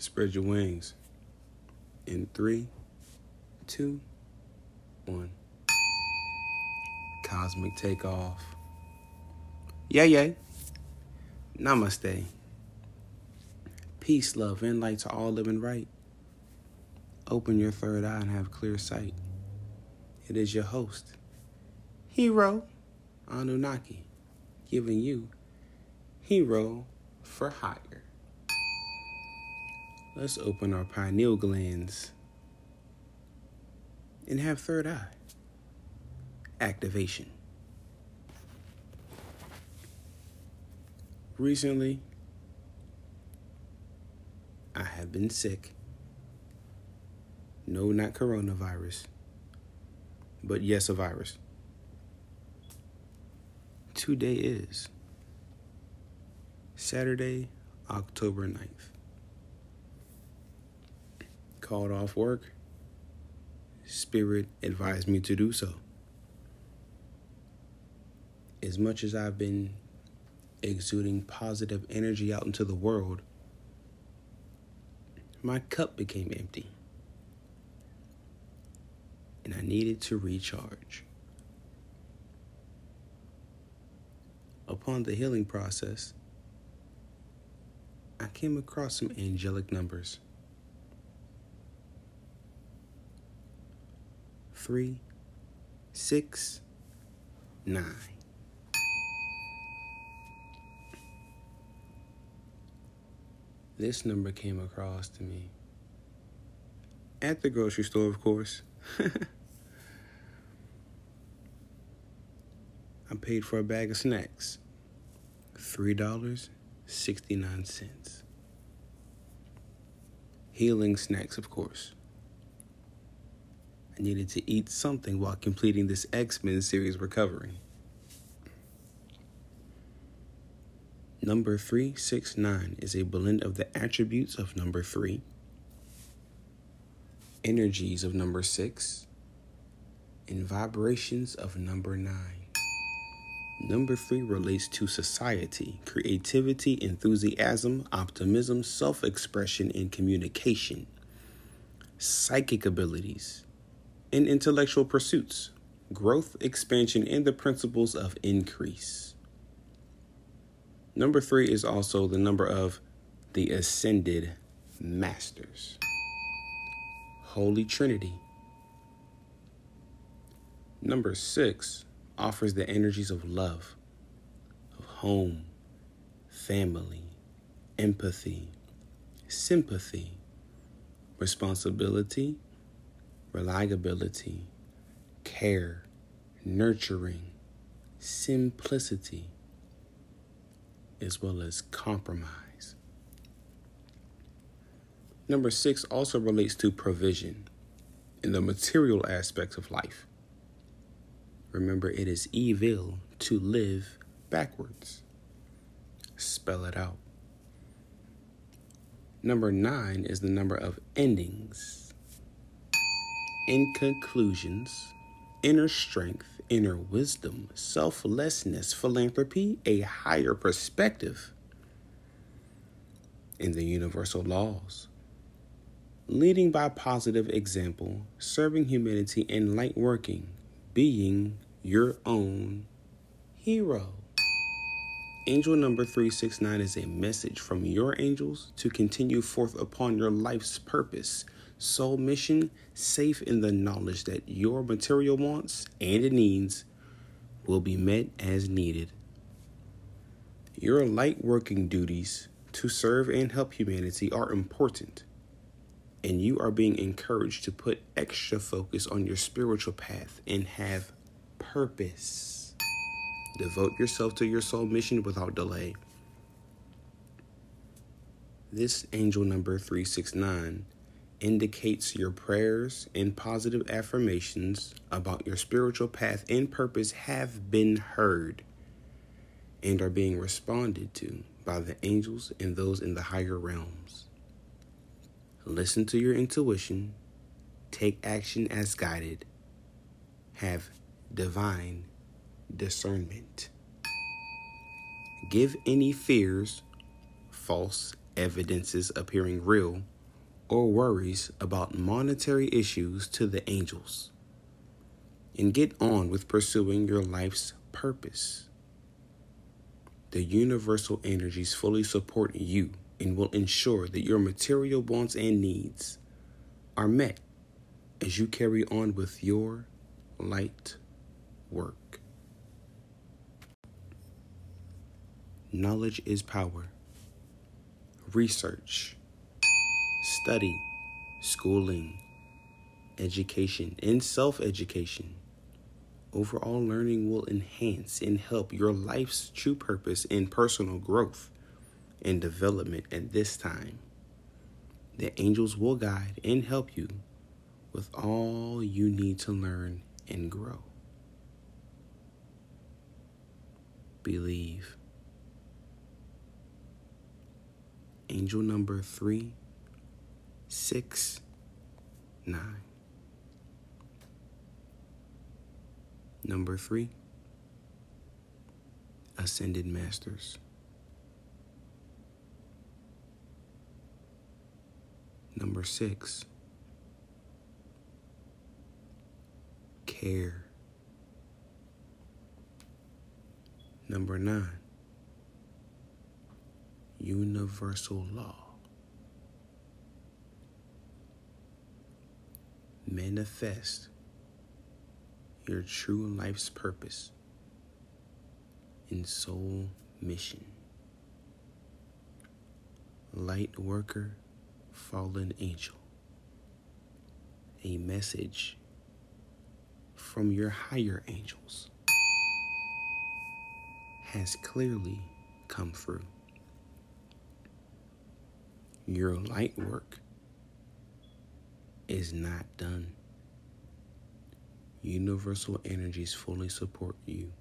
Spread your wings. In three, two, one. Cosmic takeoff. Yay, yay. Namaste. Peace, love, and light to all living right. Open your third eye and have clear sight. It is your host, Hero Anunnaki, giving you Hero for Hire. Let's open our pineal glands and have third eye activation. Recently, I have been sick. No, not coronavirus, but yes, a virus. Today is Saturday, October 9th called off work, Spirit advised me to do so. As much as I've been exuding positive energy out into the world, my cup became empty. And I needed to recharge. Upon the healing process, I came across some angelic numbers. Three, six, nine. This number came across to me at the grocery store, of course. I paid for a bag of snacks. $3.69. Healing snacks, of course. Needed to eat something while completing this X Men series recovery. Number 369 is a blend of the attributes of number 3, energies of number 6, and vibrations of number 9. Number 3 relates to society, creativity, enthusiasm, optimism, self expression, and communication, psychic abilities, in intellectual pursuits, growth, expansion, and the principles of increase. Number three is also the number of the ascended masters. Holy Trinity. Number six offers the energies of love, of home, family, empathy, sympathy, responsibility, reliability, care, nurturing, simplicity, as well as compromise. Number six also relates to provision in the material aspects of life. Remember, it is evil to live backwards. Spell it out. Number nine is the number of endings in conclusions, inner strength, inner wisdom, selflessness, philanthropy, a higher perspective in the universal laws. Leading by positive example, serving humanity, and light working, being your own hero. Angel number 369 is a message from your angels to continue forth upon your life's purpose soul mission safe in the knowledge that your material wants and needs will be met as needed. Your light working duties to serve and help humanity are important, and you are being encouraged to put extra focus on your spiritual path and have purpose. Devote yourself to your soul mission without delay. This angel number 369 indicates your prayers and positive affirmations about your spiritual path and purpose have been heard and are being responded to by the angels and those in the higher realms. Listen to your intuition, take action as guided, have divine discernment. Give any fears false evidences appearing real, or worries about monetary issues to the angels. And get on with pursuing your life's purpose. The universal energies fully support you and will ensure that your material wants and needs are met as you carry on with your light work. Knowledge is power. Research, study, schooling, education, and self education. Overall learning will enhance and help your life's true purpose in personal growth and development at this time. The angels will guide and help you with all you need to learn and grow. Believe. Angel number three, six, nine. Number three, Ascended Masters. Number six, care. Number nine, universal law. Manifest your true life's purpose and soul mission. Light worker, fallen angel. A message from your higher angels has clearly come through. Your light work is not done. Universal energies fully support you.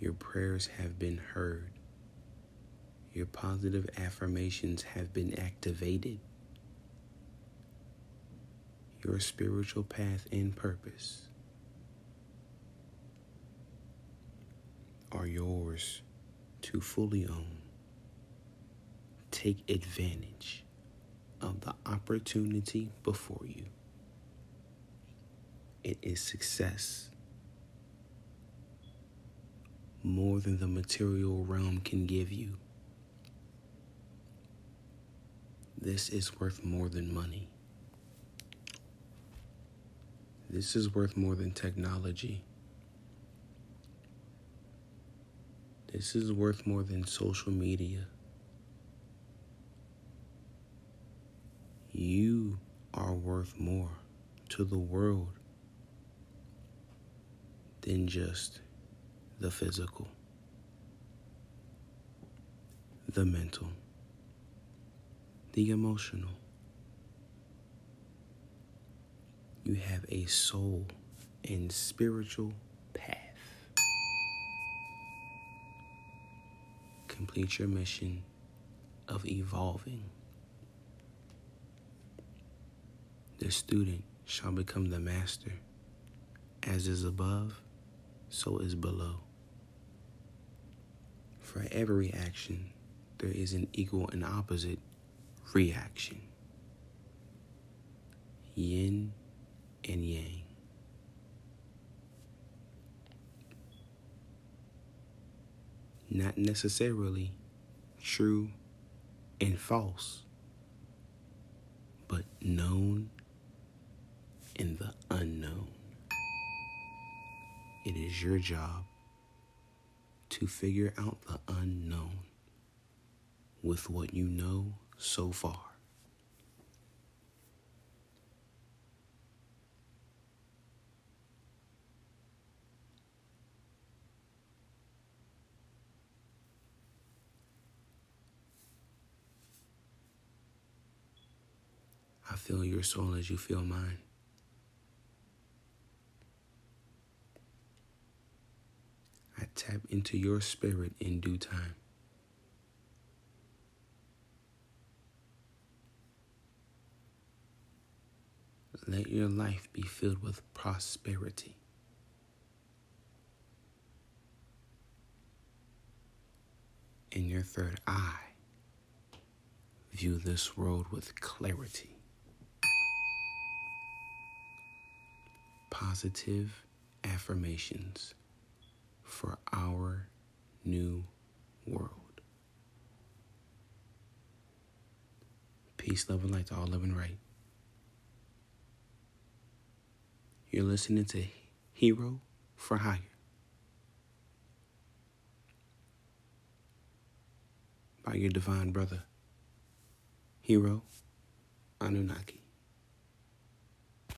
Your prayers have been heard. Your positive affirmations have been activated. Your spiritual path and purpose are yours to fully own. Take advantage of the opportunity before you. It is success more than the material realm can give you. This is worth more than money. This is worth more than technology. This is worth more than social media. You are worth more to the world than just the physical, the mental, the emotional. You have a soul and spiritual path. Complete your mission of evolving. The student shall become the master, as is above so is below. For every action, there is an equal and opposite reaction. Yin and yang. Not necessarily true and false, but known and the unknown. It is your job to figure out the unknown with what you know so far. I feel your soul as you feel mine. Tap into your spirit in due time. Let your life be filled with prosperity. In your third eye view this world with clarity. Positive affirmations for our new world. Peace, love, and light to all living right. You're listening to Hero for Hire. By your divine brother, Hero Anunnaki.